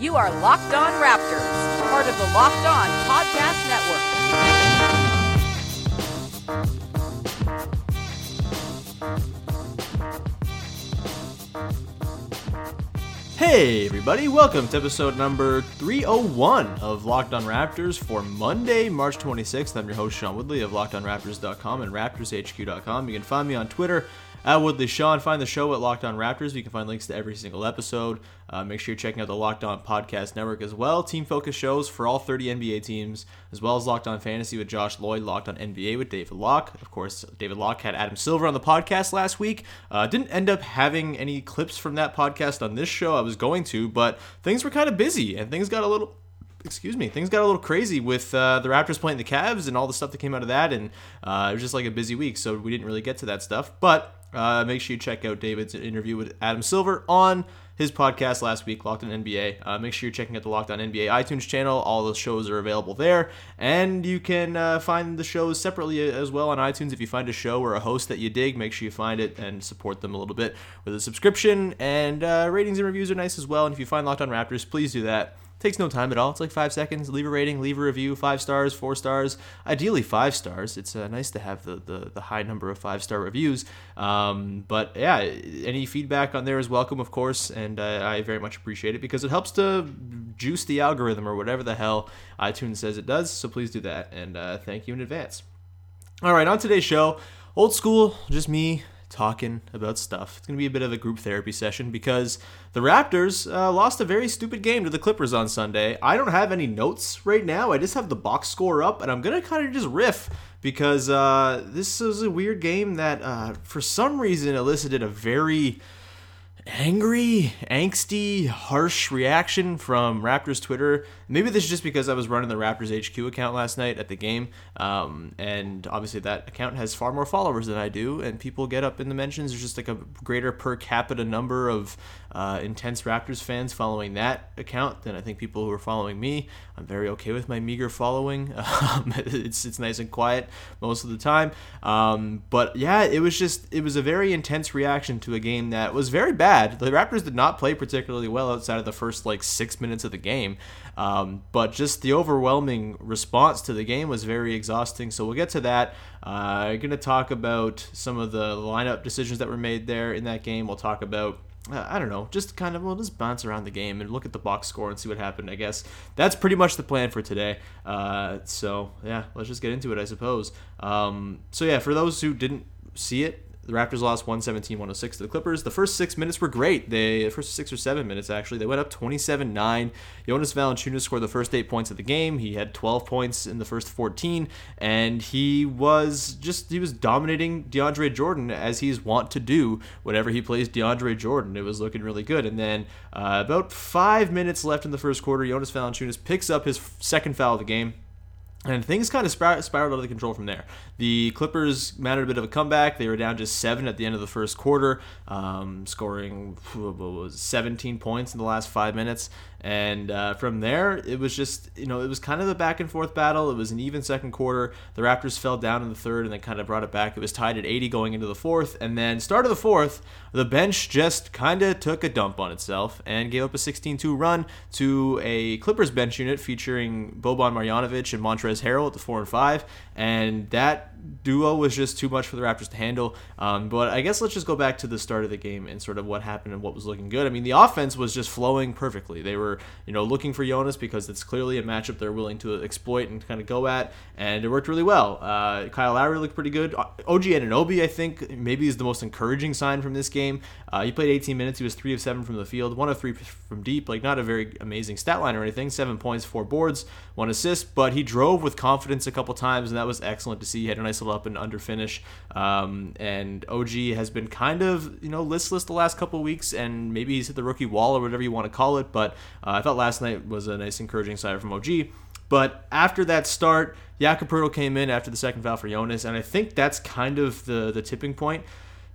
You are Locked On Raptors, part of the Locked On Podcast Network. Hey, everybody, welcome to episode number 301 of Locked On Raptors for Monday, March 26th. I'm your host, Sean Woodley of LockedOnRaptors.com and RaptorsHQ.com. You can find me on Twitter at Woodley Sean. Find the show at Locked On Raptors. You can find links to every single episode. Uh, make sure you're checking out the Locked On Podcast Network as well. Team focus shows for all 30 NBA teams, as well as Locked On Fantasy with Josh Lloyd, Locked On NBA with David Locke. Of course, David Locke had Adam Silver on the podcast last week. Uh, didn't end up having any clips from that podcast on this show. I was going to, but things were kind of busy and things got a little excuse me, things got a little crazy with uh, the Raptors playing the Cavs and all the stuff that came out of that, and uh, it was just like a busy week, so we didn't really get to that stuff. But uh, make sure you check out David's interview with Adam Silver on his podcast last week, Locked on NBA. Uh, make sure you're checking out the Locked on NBA iTunes channel. All those shows are available there, and you can uh, find the shows separately as well on iTunes. If you find a show or a host that you dig, make sure you find it and support them a little bit with a subscription. And uh, ratings and reviews are nice as well. And if you find Locked on Raptors, please do that takes no time at all. It's like five seconds. Leave a rating, leave a review. Five stars, four stars. Ideally, five stars. It's uh, nice to have the, the, the high number of five star reviews. Um, but yeah, any feedback on there is welcome, of course, and uh, I very much appreciate it because it helps to juice the algorithm or whatever the hell iTunes says it does. So please do that, and uh, thank you in advance. All right, on today's show, old school, just me talking about stuff. It's going to be a bit of a group therapy session because the Raptors uh, lost a very stupid game to the Clippers on Sunday. I don't have any notes right now. I just have the box score up, and I'm going to kind of just riff because uh, this is a weird game that, uh, for some reason, elicited a very angry, angsty, harsh reaction from Raptors Twitter. Maybe this is just because I was running the Raptors HQ account last night at the game, um, and obviously that account has far more followers than I do, and people get up in the mentions. There's just like a greater per capita number of uh, intense Raptors fans following that account than I think people who are following me. I'm very okay with my meager following. Um, it's it's nice and quiet most of the time, um, but yeah, it was just it was a very intense reaction to a game that was very bad. The Raptors did not play particularly well outside of the first like six minutes of the game. Um, but just the overwhelming response to the game was very exhausting. So we'll get to that. Uh, going to talk about some of the lineup decisions that were made there in that game. We'll talk about uh, I don't know, just kind of we'll just bounce around the game and look at the box score and see what happened. I guess that's pretty much the plan for today. Uh, so yeah, let's just get into it, I suppose. Um, so yeah, for those who didn't see it, the Raptors lost 117-106 to the Clippers. The first six minutes were great. They the first six or seven minutes actually, they went up 27-9. Jonas Valanciunas scored the first eight points of the game. He had 12 points in the first 14, and he was just he was dominating DeAndre Jordan as he's wont to do whenever he plays DeAndre Jordan. It was looking really good. And then uh, about five minutes left in the first quarter, Jonas Valanciunas picks up his second foul of the game. And things kind of spiraled out of control from there. The Clippers mounted a bit of a comeback. They were down just seven at the end of the first quarter, um, scoring 17 points in the last five minutes. And uh, from there, it was just, you know, it was kind of a back and forth battle. It was an even second quarter. The Raptors fell down in the third and then kind of brought it back. It was tied at 80 going into the fourth. And then, start of the fourth, the bench just kind of took a dump on itself and gave up a 16 2 run to a Clippers bench unit featuring Boban Marjanovic and Montrezl Harrell at the 4 and 5. And that duo was just too much for the Raptors to handle. Um, but I guess let's just go back to the start of the game and sort of what happened and what was looking good. I mean, the offense was just flowing perfectly. They were, you know, looking for Jonas because it's clearly a matchup they're willing to exploit and kind of go at, and it worked really well. Uh, Kyle Lowry looked pretty good. OG Anunoby, I think, maybe is the most encouraging sign from this game. Uh, he played 18 minutes. He was three of seven from the field, one of three from deep. Like not a very amazing stat line or anything. Seven points, four boards, one assist, but he drove with confidence a couple times, and that was excellent to see. He had a nice little up and under finish. Um, and OG has been kind of you know listless the last couple weeks, and maybe he's hit the rookie wall or whatever you want to call it. But uh, I thought last night was a nice encouraging sign from OG. But after that start, Jakob came in after the second foul for Jonas, and I think that's kind of the the tipping point.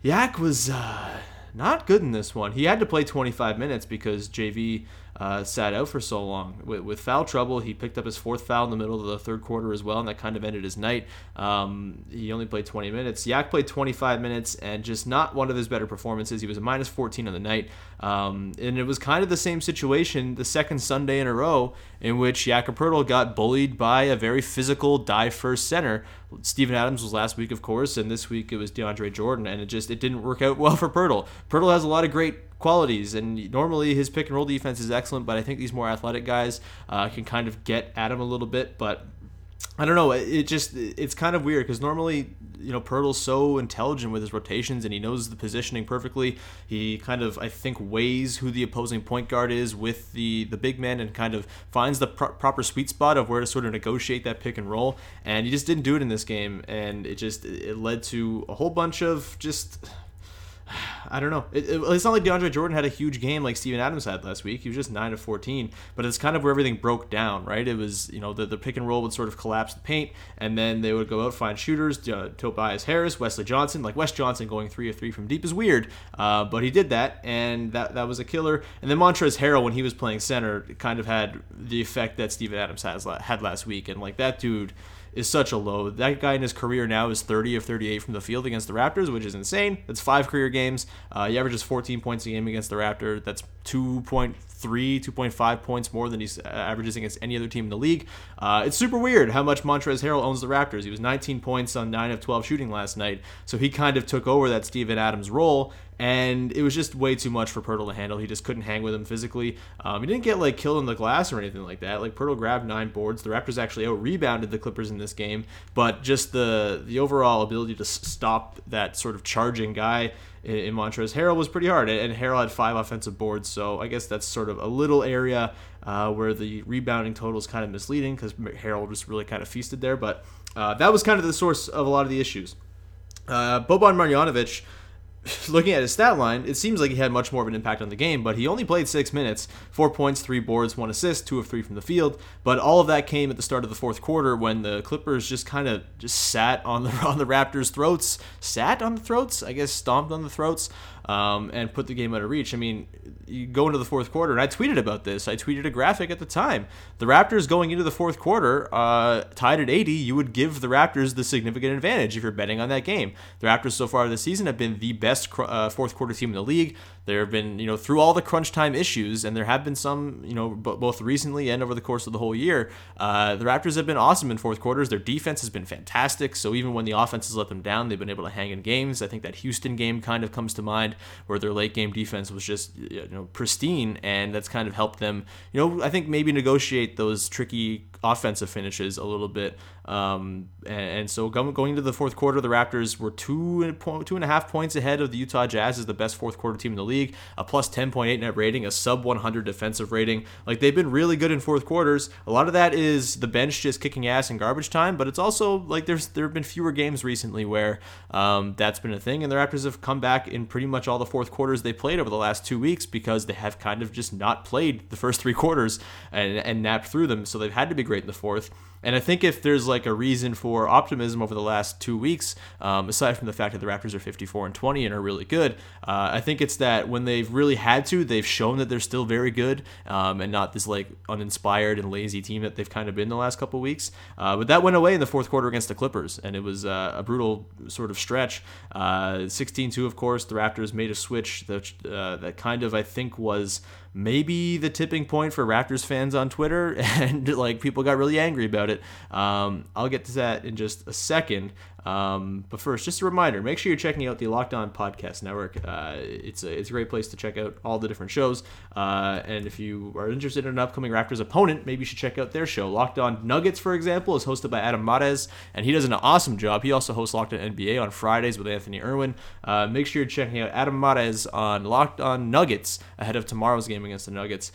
Yak was uh, not good in this one. He had to play 25 minutes because JV uh, sat out for so long with, with, foul trouble. He picked up his fourth foul in the middle of the third quarter as well, and that kind of ended his night. Um, he only played 20 minutes. Yak played 25 minutes, and just not one of his better performances. He was a minus 14 on the night, um, and it was kind of the same situation the second Sunday in a row in which Poeltl got bullied by a very physical dive first center. Steven Adams was last week, of course, and this week it was DeAndre Jordan, and it just it didn't work out well for Poeltl. Poeltl has a lot of great qualities. And normally his pick and roll defense is excellent, but I think these more athletic guys uh, can kind of get at him a little bit. But I don't know. It just it's kind of weird because normally you know Poeltl's so intelligent with his rotations and he knows the positioning perfectly. He kind of I think weighs who the opposing point guard is with the the big man and kind of finds the pro- proper sweet spot of where to sort of negotiate that pick and roll. And he just didn't do it in this game, and it just it led to a whole bunch of just I don't know. It, it, it's not like DeAndre Jordan had a huge game like Steven Adams had last week. He was just nine of fourteen, but it's kind of where everything broke down, right? It was you know the, the pick and roll would sort of collapse the paint, and then they would go out find shooters. Uh, Tobias Harris, Wesley Johnson, like Wes Johnson going three of three from deep is weird, uh, but he did that, and that that was a killer. And then Montrezl Harrell, when he was playing center, kind of had the effect that Steven Adams has had last week, and like that dude is such a low. That guy in his career now is 30 of 38 from the field against the Raptors, which is insane. That's five career games. Uh, he averages 14 points a game against the Raptors. That's 2.3, 2.5 points more than he uh, averages against any other team in the league. Uh, it's super weird how much Montrezl Harrell owns the Raptors. He was 19 points on 9 of 12 shooting last night, so he kind of took over that Steven Adams role and it was just way too much for Poeltl to handle. He just couldn't hang with him physically. Um, he didn't get like killed in the glass or anything like that. Like Poeltl grabbed nine boards. The Raptors actually out rebounded the Clippers in this game, but just the the overall ability to stop that sort of charging guy in, in Montrezl Harrell was pretty hard. And Harrell had five offensive boards, so I guess that's sort of a little area uh, where the rebounding total is kind of misleading because Harrell just really kind of feasted there. But uh, that was kind of the source of a lot of the issues. Uh, Boban Marjanovic looking at his stat line, it seems like he had much more of an impact on the game, but he only played six minutes, four points, three boards, one assist, two of three from the field. But all of that came at the start of the fourth quarter when the Clippers just kind of just sat on the on the Raptors' throats, sat on the throats, I guess, stomped on the throats um, and put the game out of reach. I mean, you go into the fourth quarter, and I tweeted about this. I tweeted a graphic at the time. The Raptors going into the fourth quarter, uh, tied at 80, you would give the Raptors the significant advantage if you're betting on that game. The Raptors so far this season have been the best uh, fourth quarter team in the league. There have been, you know, through all the crunch time issues, and there have been some, you know, b- both recently and over the course of the whole year. Uh, the Raptors have been awesome in fourth quarters. Their defense has been fantastic. So even when the offense has let them down, they've been able to hang in games. I think that Houston game kind of comes to mind, where their late game defense was just, you know, pristine, and that's kind of helped them, you know, I think maybe negotiate those tricky offensive finishes a little bit. Um, and, and, so going into the fourth quarter, the Raptors were two two and a half points ahead of the Utah Jazz as the best fourth quarter team in the league. A plus 10.8 net rating, a sub 100 defensive rating. Like they've been really good in fourth quarters. A lot of that is the bench just kicking ass in garbage time, but it's also like there's there have been fewer games recently where um, that's been a thing, and the Raptors have come back in pretty much all the fourth quarters they played over the last two weeks because they have kind of just not played the first three quarters and, and napped through them. So they've had to be great in the fourth. And I think if there's like a reason for optimism over the last two weeks, um, aside from the fact that the Raptors are 54 and 20 and are really good, uh, I think it's that when they've really had to, they've shown that they're still very good um, and not this like uninspired and lazy team that they've kind of been the last couple weeks. Uh, but that went away in the fourth quarter against the Clippers, and it was uh, a brutal sort of stretch. 16-2, uh, of course, the Raptors made a switch that uh, that kind of I think was maybe the tipping point for Raptors fans on Twitter, and like people got really angry about it. Um, I'll get to that in just a second. Um, but first, just a reminder: make sure you're checking out the Locked On Podcast Network. Uh, it's a it's a great place to check out all the different shows. Uh, and if you are interested in an upcoming Raptors opponent, maybe you should check out their show. Locked On Nuggets, for example, is hosted by Adam Mares, and he does an awesome job. He also hosts Locked On NBA on Fridays with Anthony Irwin. Uh, make sure you're checking out Adam Mares on Locked On Nuggets ahead of tomorrow's game against the Nuggets.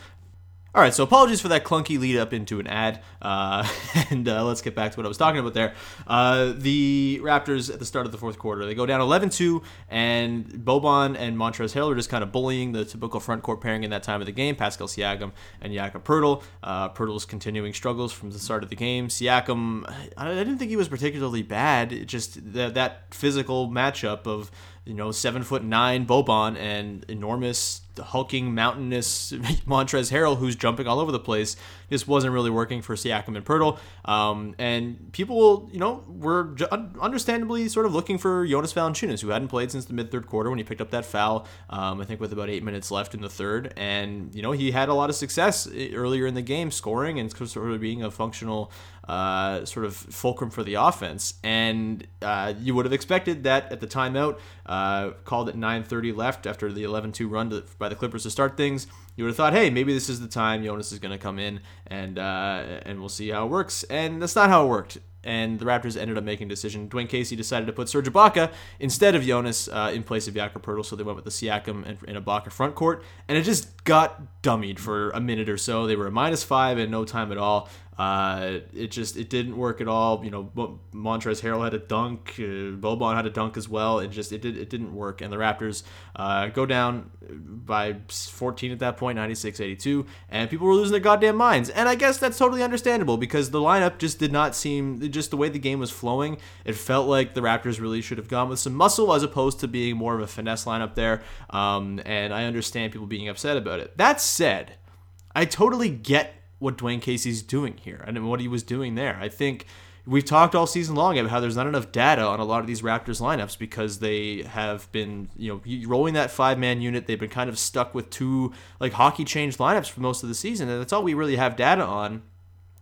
All right, so apologies for that clunky lead up into an ad, uh, and uh, let's get back to what I was talking about there. Uh, the Raptors at the start of the fourth quarter, they go down 11-2, and Boban and Montrezl Harrell are just kind of bullying the typical front court pairing in that time of the game, Pascal Siakam and Jakob Poeltl. Uh, Poeltl's continuing struggles from the start of the game. Siakam, I didn't think he was particularly bad. Just that, that physical matchup of you know, seven foot nine Boban and enormous hulking mountainous Montrez Harrell who's jumping all over the place just wasn't really working for Siakam and Poeltl. Um, and people, you know, were understandably sort of looking for Jonas Valanciunas, who hadn't played since the mid third quarter when he picked up that foul. Um, I think with about eight minutes left in the third, and you know he had a lot of success earlier in the game, scoring and sort of being a functional uh, sort of fulcrum for the offense. And uh, you would have expected that at the timeout, uh, called at 9:30 left after the 11-2 run to, by the Clippers to start things. You would have thought, hey, maybe this is the time Jonas is going to come in and uh, and we'll see how it works. And that's not how it worked and the Raptors ended up making a decision. Dwane Casey decided to put Serge Ibaka instead of Jonas uh, in place of Jakob Poeltl, so they went with the Siakam and, and Ibaka front court, and it just got dummied for a minute or so. They were a minus five in no time at all. Uh, it just it didn't work at all. You know, Montrez Harrell had a dunk, uh, Boban had a dunk as well. It just it did it didn't work, and the Raptors uh, go down by 14 at that point, 96-82, and people were losing their goddamn minds. And I guess that's totally understandable because the lineup just did not seem just the way the game was flowing. It felt like the Raptors really should have gone with some muscle as opposed to being more of a finesse lineup there. Um, and I understand people being upset about it. That said, I totally get what Dwane Casey's doing here and what he was doing there. I think we've talked all season long about how there's not enough data on a lot of these Raptors lineups because they have been, you know, rolling that five man unit. They've been kind of stuck with two like hockey changed lineups for most of the season, and that's all we really have data on.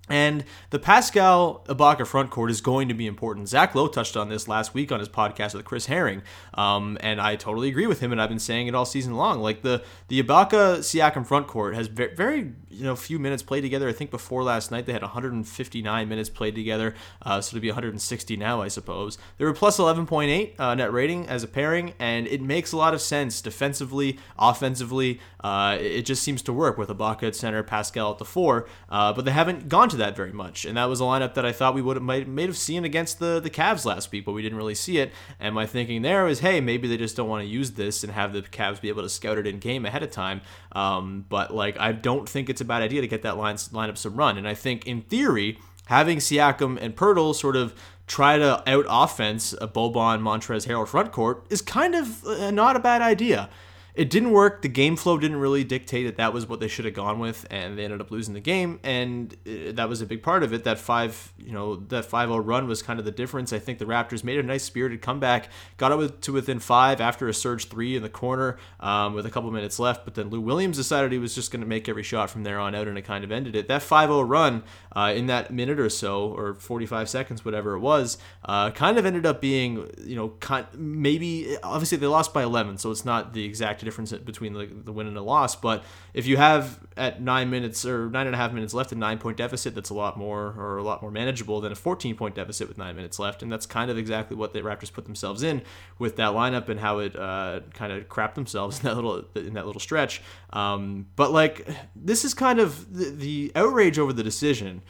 And the Pascal Ibaka front court is going to be important. Zach Lowe touched on this last week on his podcast with Chris Herring, um, and I totally agree with him. And I've been saying it all season long. Like the the Ibaka Siakam front court has very, very you know few minutes played together. I think before last night they had 159 minutes played together, uh, so to be 160 now, I suppose. They were plus 11.8 uh, net rating as a pairing, and it makes a lot of sense defensively, offensively. Uh, it just seems to work with Ibaka at center, Pascal at the four, uh, but they haven't gone to to that very much. And that was a lineup that I thought we would have might, have seen against the, the Cavs last week, but we didn't really see it. And my thinking there was, hey, maybe they just don't want to use this and have the Cavs be able to scout it in game ahead of time. Um, but like, I don't think it's a bad idea to get that line, lineup some run. And I think in theory, having Siakam and Poeltl sort of try to out offense a Boban Montrez Harrell front court is kind of uh, not a bad idea it didn't work. The game flow didn't really dictate that that was what they should have gone with, and they ended up losing the game. And uh, that was a big part of it. That five, you know, that 5-0 run was kind of the difference. I think the Raptors made a nice spirited comeback, got it to within five after a Serge three in the corner um, with a couple minutes left. But then Lou Williams decided he was just going to make every shot from there on out, and it kind of ended it. That 5-0 run uh, in that minute or so, or 45 seconds, whatever it was, uh, kind of ended up being, you know, maybe obviously they lost by 11, so it's not the exact difference between the, the win and the loss. But if you have at nine minutes or nine and a half minutes left a nine point deficit, that's a lot more or a lot more manageable than a 14 point deficit with nine minutes left. And that's kind of exactly what the Raptors put themselves in with that lineup and how it uh, kind of crapped themselves in that little in that little stretch. Um, but like this is kind of the, the outrage over the decision.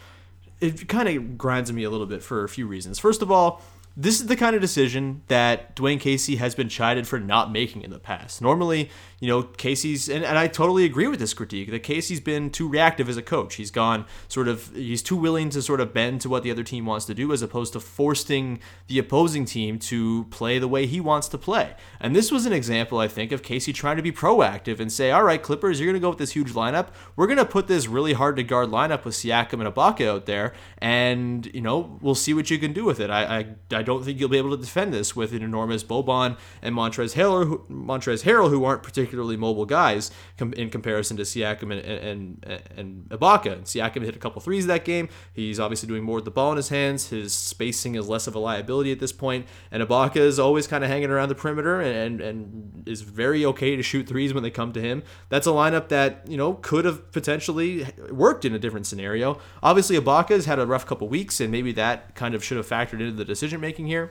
It kind of grinds me a little bit for a few reasons. First of all this is the kind of decision that Dwane Casey has been chided for not making in the past. Normally, you know, Casey's, and, and I totally agree with this critique, that Casey's been too reactive as a coach. He's gone sort of, he's too willing to sort of bend to what the other team wants to do as opposed to forcing the opposing team to play the way he wants to play. And this was an example, I think, of Casey trying to be proactive and say, all right, Clippers, you're going to go with this huge lineup. We're going to put this really hard to guard lineup with Siakam and Ibaka out there, and, you know, we'll see what you can do with it. I, I, I don't think you'll be able to defend this with an enormous Boban and Montrez Harrell, who, Montrez Harrell, who aren't particularly mobile guys in comparison to Siakam and, and, and, and Ibaka. And Siakam hit a couple threes that game. He's obviously doing more with the ball in his hands. His spacing is less of a liability at this point. And Ibaka is always kind of hanging around the perimeter and, and is very okay to shoot threes when they come to him. That's a lineup that, you know, could have potentially worked in a different scenario. Obviously, Ibaka has had a rough couple weeks, and maybe that kind of should have factored into the decision making here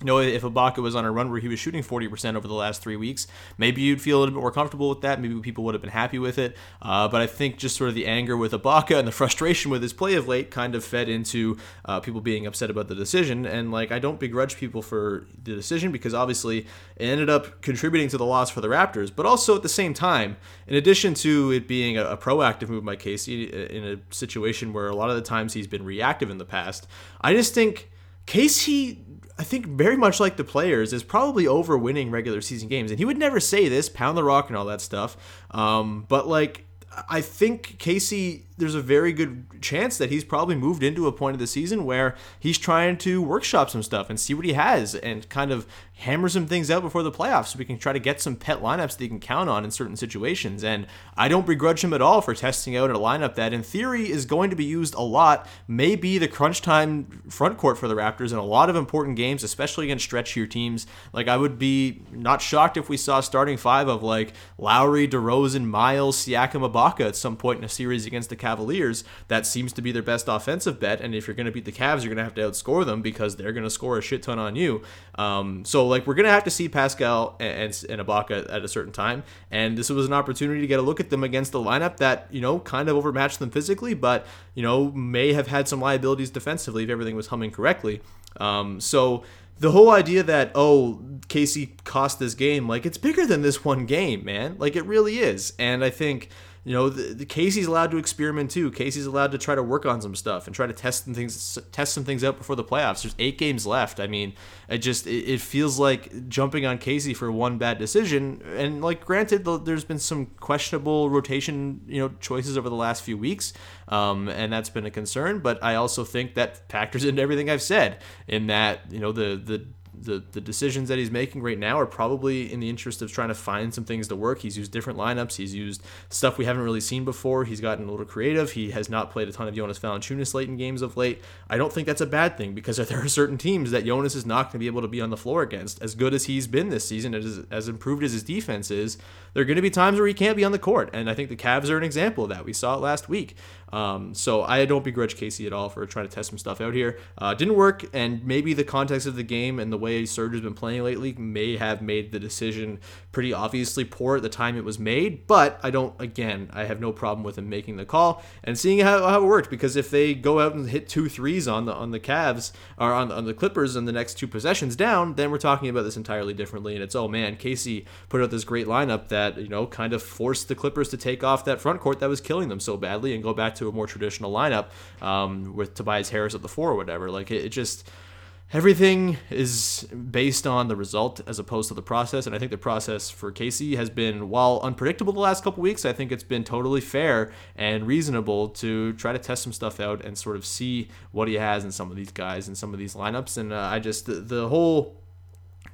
you know, if Ibaka was on a run where he was shooting 40% over the last three weeks, maybe you'd feel a little bit more comfortable with that. Maybe people would have been happy with it. Uh, but I think just sort of the anger with Ibaka and the frustration with his play of late kind of fed into uh, people being upset about the decision. And, like, I don't begrudge people for the decision because obviously it ended up contributing to the loss for the Raptors. But also at the same time, in addition to it being a, a proactive move by Casey in a situation where a lot of the times he's been reactive in the past, I just think Casey I think very much like the players is probably over winning regular season games, and he would never say this, pound the rock and all that stuff. Um, but like, I think Casey there's a very good chance that he's probably moved into a point of the season where he's trying to workshop some stuff and see what he has and kind of hammer some things out before the playoffs so we can try to get some pet lineups that he can count on in certain situations. And I don't begrudge him at all for testing out a lineup that, in theory, is going to be used a lot, may be the crunch time front court for the Raptors in a lot of important games, especially against stretchier teams. Like, I would be not shocked if we saw starting five of like Lowry, DeRozan, Miles, Siakam, Ibaka at some point in a series against the Cavaliers, that seems to be their best offensive bet. And if you're going to beat the Cavs, you're going to have to outscore them because they're going to score a shit ton on you. Um, so like we're going to have to see Pascal and, and Ibaka at a certain time. And this was an opportunity to get a look at them against the lineup that, you know, kind of overmatched them physically, but, you know, may have had some liabilities defensively if everything was humming correctly. Um, so the whole idea that oh Casey cost this game like it's bigger than this one game man like it really is and I think you know, the, the, Casey's allowed to experiment too. Casey's allowed to try to work on some stuff and try to test some things, test some things out before the playoffs. There's eight games left. I mean, it just it, it feels like jumping on Casey for one bad decision. And like, granted, there's been some questionable rotation, you know, choices over the last few weeks, um, and that's been a concern. But I also think that factors into everything I've said in that you know the the the the decisions that he's making right now are probably in the interest of trying to find some things to work. He's used different lineups. He's used stuff we haven't really seen before. He's gotten a little creative. He has not played a ton of Jonas Valanciunas late in games of late. I don't think that's a bad thing because there are certain teams that Jonas is not going to be able to be on the floor against. As good as he's been this season, as as improved as his defense is, there are going to be times where he can't be on the court, and I think the Cavs are an example of that. We saw it last week. Um, so I don't begrudge Casey at all for trying to test some stuff out here. Uh, didn't work, and maybe the context of the game and the way Serge has been playing lately may have made the decision pretty obviously poor at the time it was made. But I don't, again, I have no problem with him making the call and seeing how, how it worked. Because if they go out and hit two threes on the on the Cavs or on, on the Clippers in the next two possessions down, then we're talking about this entirely differently. And it's oh man, Casey put out this great lineup that you know kind of forced the Clippers to take off that front court that was killing them so badly and go back to a more traditional lineup um, with Tobias Harris at the four or whatever. Like it, it just everything is based on the result as opposed to the process. And I think the process for Casey has been, while unpredictable the last couple weeks, I think it's been totally fair and reasonable to try to test some stuff out and sort of see what he has in some of these guys and some of these lineups. And uh, I just, the, the whole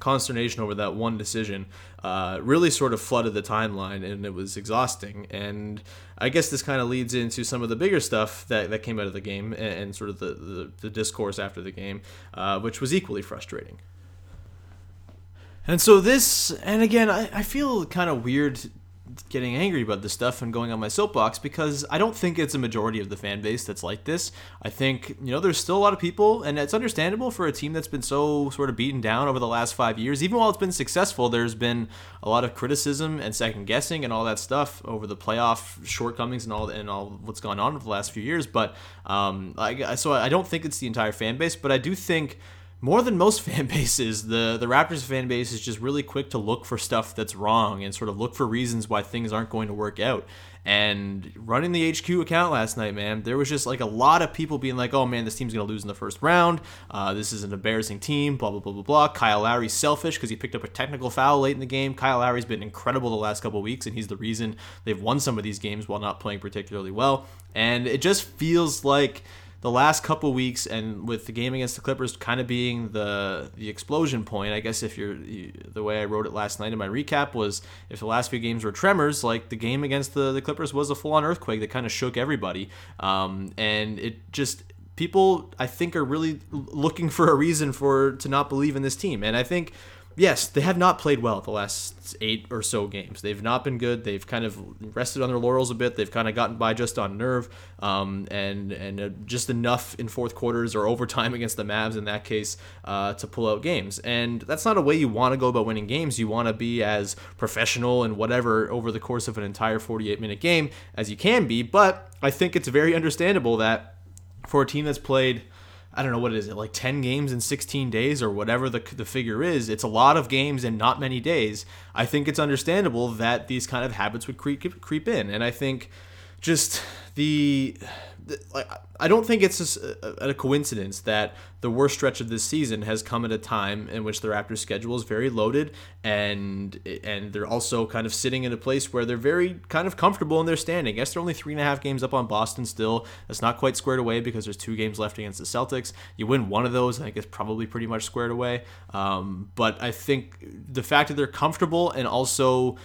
consternation over that one decision uh, really sort of flooded the timeline and it was exhausting. And I guess this kind of leads into some of the bigger stuff that, that came out of the game and, and sort of the, the, the, discourse after the game, uh, which was equally frustrating. And so this, and again, I, I feel kind of weird getting angry about this stuff and going on my soapbox because I don't think it's a majority of the fan base that's like this. I think, you know, there's still a lot of people, and it's understandable for a team that's been so sort of beaten down over the last five years. Even while it's been successful, there's been a lot of criticism and second guessing and all that stuff over the playoff shortcomings and all and all what's gone on over the last few years. But um, I, so I don't think it's the entire fan base, but I do think more than most fan bases, the the Raptors fan base is just really quick to look for stuff that's wrong and sort of look for reasons why things aren't going to work out. And running the HQ account last night, man, there was just like a lot of people being like, "Oh man, this team's gonna lose in the first round. Uh, this is an embarrassing team." Blah blah blah blah blah. Kyle Lowry's selfish because he picked up a technical foul late in the game. Kyle Lowry's been incredible the last couple weeks, and he's the reason they've won some of these games while not playing particularly well. And it just feels like the last couple weeks and with the game against the Clippers kind of being the the explosion point, I guess if you're you, the way I wrote it last night in my recap was if the last few games were tremors, like the game against the, the Clippers was a full on earthquake that kind of shook everybody. Um, and it just people I think are really looking for a reason for to not believe in this team. And I think yes, they have not played well the last eight or so games. They've not been good. They've kind of rested on their laurels a bit. They've kind of gotten by just on nerve, um, and and uh, just enough in fourth quarters or overtime against the Mavs in that case uh, to pull out games. And that's not a way you want to go about winning games. You want to be as professional and whatever over the course of an entire 48 minute game as you can be. But I think it's very understandable that for a team that's played I don't know what is it like 10 games in 16 days or whatever the, the figure is. It's a lot of games in not many days. I think it's understandable that these kind of habits would creep creep in, and I think just the, the like I don't think it's a, a, coincidence that the worst stretch of this season has come at a time in which the Raptors' schedule is very loaded, and and they're also kind of sitting in a place where they're very kind of comfortable in their standing. I guess they're only three and a half games up on Boston still. That's not quite squared away because there's two games left against the Celtics. You win one of those, I think it's probably pretty much squared away. Um, but I think the fact that they're comfortable and also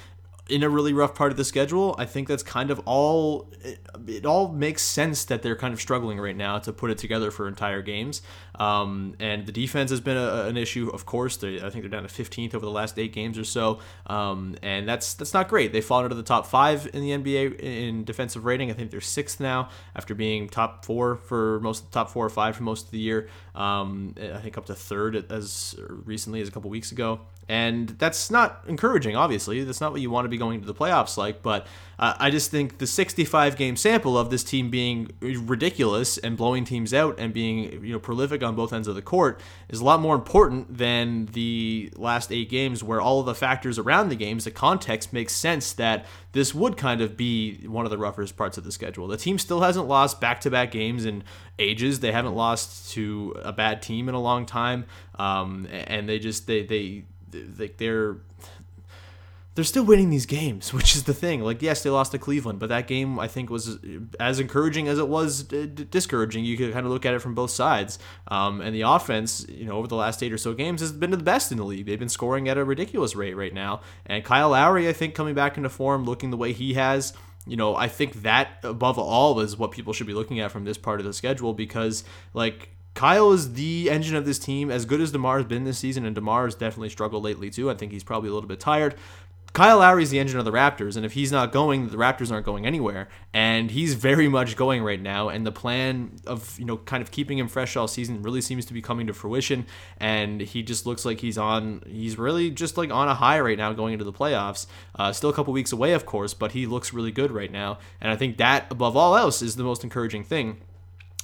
in a really rough part of the schedule, I think that's kind of all. It, it, all makes sense that they're kind of struggling right now to put it together for entire games. Um, and the defense has been a, an issue, of course. They, I think they're down to 15th over the last eight games or so, um, and that's that's not great. They've fallen into the top five in the NBA in defensive rating. I think they're sixth now after being top four for most top four or five for most of the year. Um, I think up to third as recently as a couple weeks ago and that's not encouraging. Obviously, that's not what you want to be going to the playoffs like. But uh, I just think the 65 game sample of this team being ridiculous and blowing teams out and being you know prolific on both ends of the court is a lot more important than the last eight games, where all of the factors around the games, the context makes sense that this would kind of be one of the roughest parts of the schedule. The team still hasn't lost back to back games in ages. They haven't lost to a bad team in a long time, um, and they just they they like they're they're still winning these games, which is the thing. Like, yes, they lost to Cleveland, but that game I think was as encouraging as it was discouraging. You could kind of look at it from both sides. Um, and the offense, you know, over the last eight or so games has been the best in the league. They've been scoring at a ridiculous rate right now. And Kyle Lowry, I think, coming back into form, looking the way he has. You know, I think that above all is what people should be looking at from this part of the schedule because, like, Kyle is the engine of this team, as good as DeMar has been this season, and DeMar has definitely struggled lately too. I think he's probably a little bit tired. Kyle Lowry is the engine of the Raptors, and if he's not going, the Raptors aren't going anywhere. And he's very much going right now. And the plan of you know kind of keeping him fresh all season really seems to be coming to fruition. And he just looks like he's on. He's really just like on a high right now going into the playoffs. Uh, still a couple weeks away, of course, but he looks really good right now. And I think that above all else is the most encouraging thing.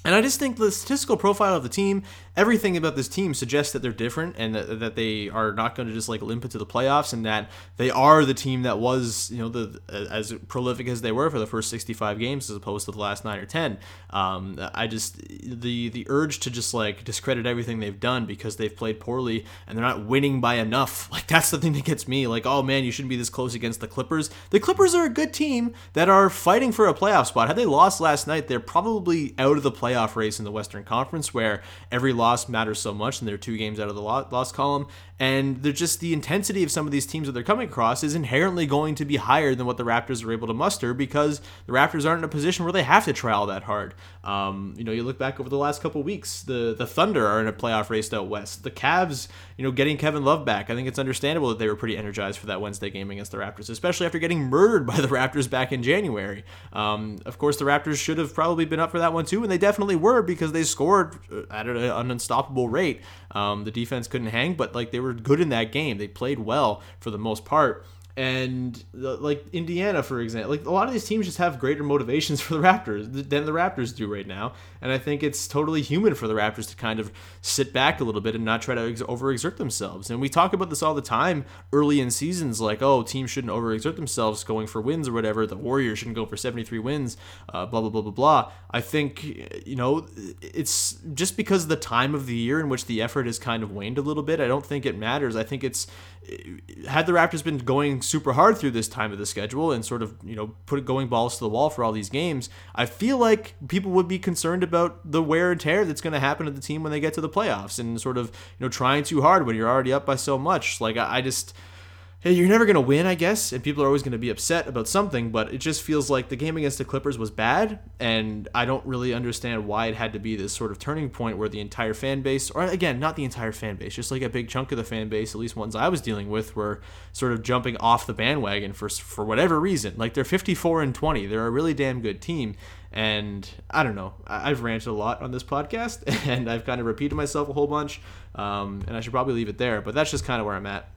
And I just think the statistical profile of the team everything about this team suggests that they're different and that, that they are not going to just like limp into the playoffs and that they are the team that was you know the as prolific as they were for the first 65 games as opposed to the last nine or ten. Um, i just the the urge to just like discredit everything they've done because they've played poorly and they're not winning by enough. Like that's the thing that gets me. Like oh man you shouldn't be this close against the clippers. The clippers are a good team that are fighting for a playoff spot. Had they lost last night they're probably out of the playoff race in the western conference where every loss matters so much, and they're two games out of the loss column. And they're just the intensity of some of these teams that they're coming across is inherently going to be higher than what the Raptors are able to muster because the Raptors aren't in a position where they have to try all that hard. Um, you know, you look back over the last couple weeks, the the Thunder are in a playoff race out west. The Cavs, you know, getting Kevin Love back, I think it's understandable that they were pretty energized for that Wednesday game against the Raptors, especially after getting murdered by the Raptors back in January. Um, of course, the Raptors should have probably been up for that one too, and they definitely were because they scored at an unstoppable rate. Um, the defense couldn't hang, but like they were good in that game. They played well for the most part and like Indiana, for example, like a lot of these teams just have greater motivations for the Raptors than the Raptors do right now, and I think it's totally human for the Raptors to kind of sit back a little bit and not try to overexert themselves. And we talk about this all the time early in seasons, like oh, teams shouldn't overexert themselves going for wins or whatever. The Warriors shouldn't go for seventy three wins, uh, blah blah blah blah blah. I think you know it's just because of the time of the year in which the effort has kind of waned a little bit. I don't think it matters. I think it's had the Raptors been going super hard through this time of the schedule and sort of you know put going balls to the wall for all these games, I feel like people would be concerned about the wear and tear that's going to happen to the team when they get to the playoffs and sort of you know trying too hard when you're already up by so much. Like I, I just hey, you're never going to win, I guess, and people are always going to be upset about something, but it just feels like the game against the Clippers was bad, and I don't really understand why it had to be this sort of turning point where the entire fan base, or again, not the entire fan base, just like a big chunk of the fan base, at least ones I was dealing with, were sort of jumping off the bandwagon for for whatever reason. Like they're 54 and 20, they're a really damn good team. And I don't know. I've ranted a lot on this podcast, and I've kind of repeated myself a whole bunch. Um, and I should probably leave it there. But that's just kind of where I'm at.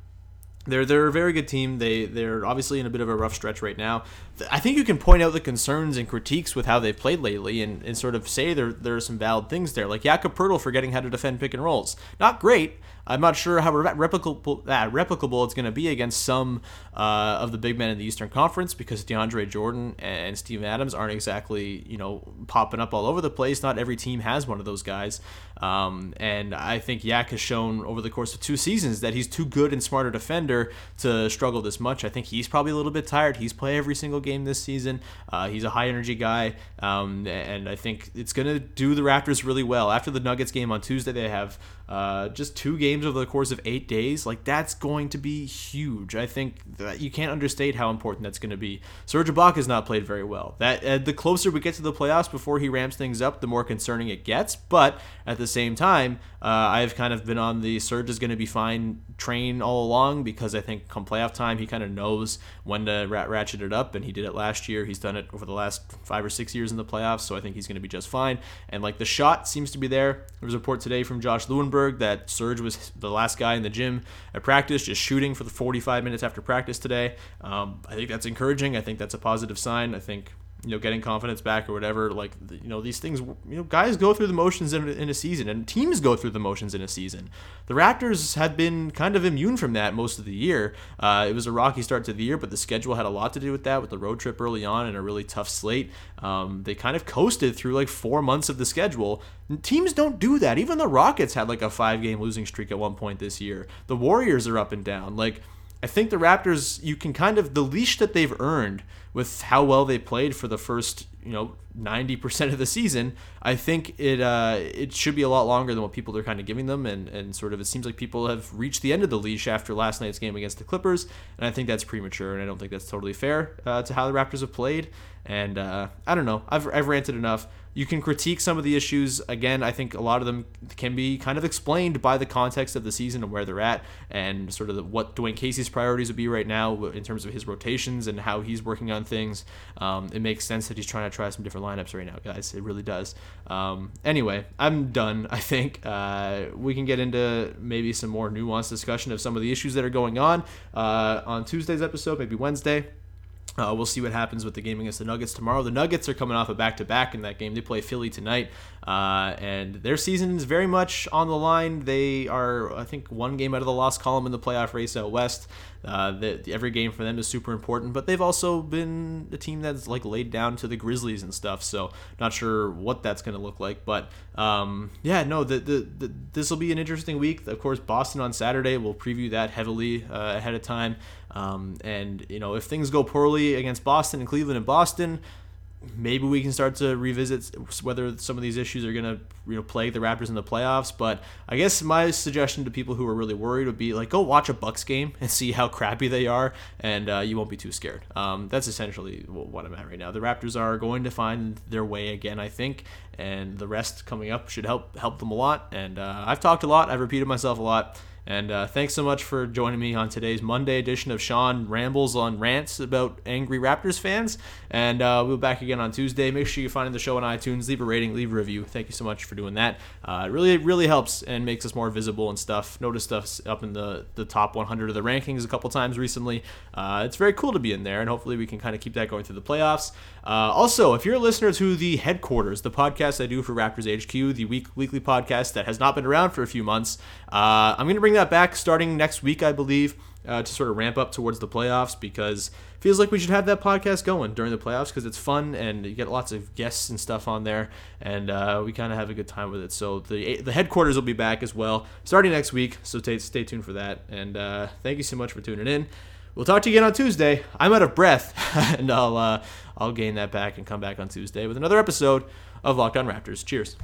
They're they're a very good team. They they're obviously in a bit of a rough stretch right now. I think you can point out the concerns and critiques with how they've played lately, and, and sort of say there there are some valid things there, like Jakob Poeltl forgetting how to defend pick and rolls. Not great. I'm not sure how replicable uh, replicable it's going to be against some uh, of the big men in the Eastern Conference because DeAndre Jordan and Steven Adams aren't exactly you know popping up all over the place. Not every team has one of those guys, um, and I think Yak has shown over the course of two seasons that he's too good and smarter defender to struggle this much. I think he's probably a little bit tired. He's played every single game this season. Uh, he's a high energy guy, um, and I think it's going to do the Raptors really well. After the Nuggets game on Tuesday, they have uh, just two games over the course of eight days. Like that's going to be huge. I think that you can't understate how important that's going to be. Serge Ibaka has not played very well. That uh, the closer we get to the playoffs before he ramps things up, the more concerning it gets. But at the same time, uh, I've kind of been on the Serge is going to be fine train all along because I think come playoff time he kind of knows when to rat- ratchet it up, and he did it last year. He's done it over the last five or six years in the playoffs, so I think he's going to be just fine. And like the shot seems to be there. There was a report today from Josh Lewenberg that Serge was the last guy in the gym at practice, just shooting for the 45 minutes after practice today. Um, I think that's encouraging. I think that's a positive sign. I think you know, getting confidence back or whatever. Like, you know, these things, you know, guys go through the motions in, in, a season and teams go through the motions in a season. The Raptors had been kind of immune from that most of the year. Uh, it was a rocky start to the year, but the schedule had a lot to do with that with the road trip early on and a really tough slate. Um, they kind of coasted through like four months of the schedule. Teams don't do that. Even the Rockets had like a five game losing streak at one point this year. The Warriors are up and down. Like, I think the Raptors, you can kind of, the leash that they've earned with how well they played for the first, you know, 90% of the season, I think it uh, it should be a lot longer than what people are kind of giving them. And, and sort of it seems like people have reached the end of the leash after last night's game against the Clippers. And I think that's premature. And I don't think that's totally fair uh, to how the Raptors have played. And uh, I don't know. I've, I've ranted enough. You can critique some of the issues. Again, I think a lot of them can be kind of explained by the context of the season and where they're at, and sort of the, what Dwane Casey's priorities would be right now in terms of his rotations and how he's working on things. Um, it makes sense that he's trying to try some different lineups right now, guys. It really does. Um, anyway, I'm done. I think uh, we can get into maybe some more nuanced discussion of some of the issues that are going on uh, on Tuesday's episode, maybe Wednesday. Uh, we'll see what happens with the game against the Nuggets tomorrow. The Nuggets are coming off a back to back in that game. They play Philly tonight, uh, and their season is very much on the line. They are, I think, one game out of the lost column in the playoff race out west. Uh, the, every game for them is super important, but they've also been a team that's like laid down to the Grizzlies and stuff. So not sure what that's going to look like, but um, yeah, no, the, the, the this will be an interesting week. Of course, Boston on Saturday. We'll preview that heavily uh, ahead of time. Um, and you know, if things go poorly against Boston and Cleveland and Boston, maybe we can start to revisit whether some of these issues are going to you know plague the Raptors in the playoffs. But I guess my suggestion to people who are really worried would be like go watch a Bucks game and see how crappy they are, and uh, you won't be too scared. Um, that's essentially what I'm at right now. The Raptors are going to find their way again, I think, and the rest coming up should help help them a lot. And uh, I've talked a lot, I've repeated myself a lot. And uh, thanks so much for joining me on today's Monday edition of Sean Rambles on Rants about angry Raptors fans. And uh, we'll be back again on Tuesday. Make sure you find the show on iTunes, leave a rating, leave a review. Thank you so much for doing that. Uh, it really, really helps and makes us more visible and stuff. Noticed us up in the, the top 100 of the rankings a couple times recently. Uh, it's very cool to be in there, and hopefully we can kind of keep that going through the playoffs. Uh, also, if you're a listener to the headquarters, the podcast I do for Raptors HQ, the week weekly podcast that has not been around for a few months, uh, I'm going to bring that back starting next week, I believe, uh, to sort of ramp up towards the playoffs because feels like we should have that podcast going during the playoffs because it's fun and you get lots of guests and stuff on there, and uh, we kind of have a good time with it. So the the headquarters will be back as well starting next week. So stay stay tuned for that. And uh, thank you so much for tuning in. We'll talk to you again on Tuesday. I'm out of breath, and I'll uh, I'll gain that back and come back on Tuesday with another episode of Locked On Raptors. Cheers.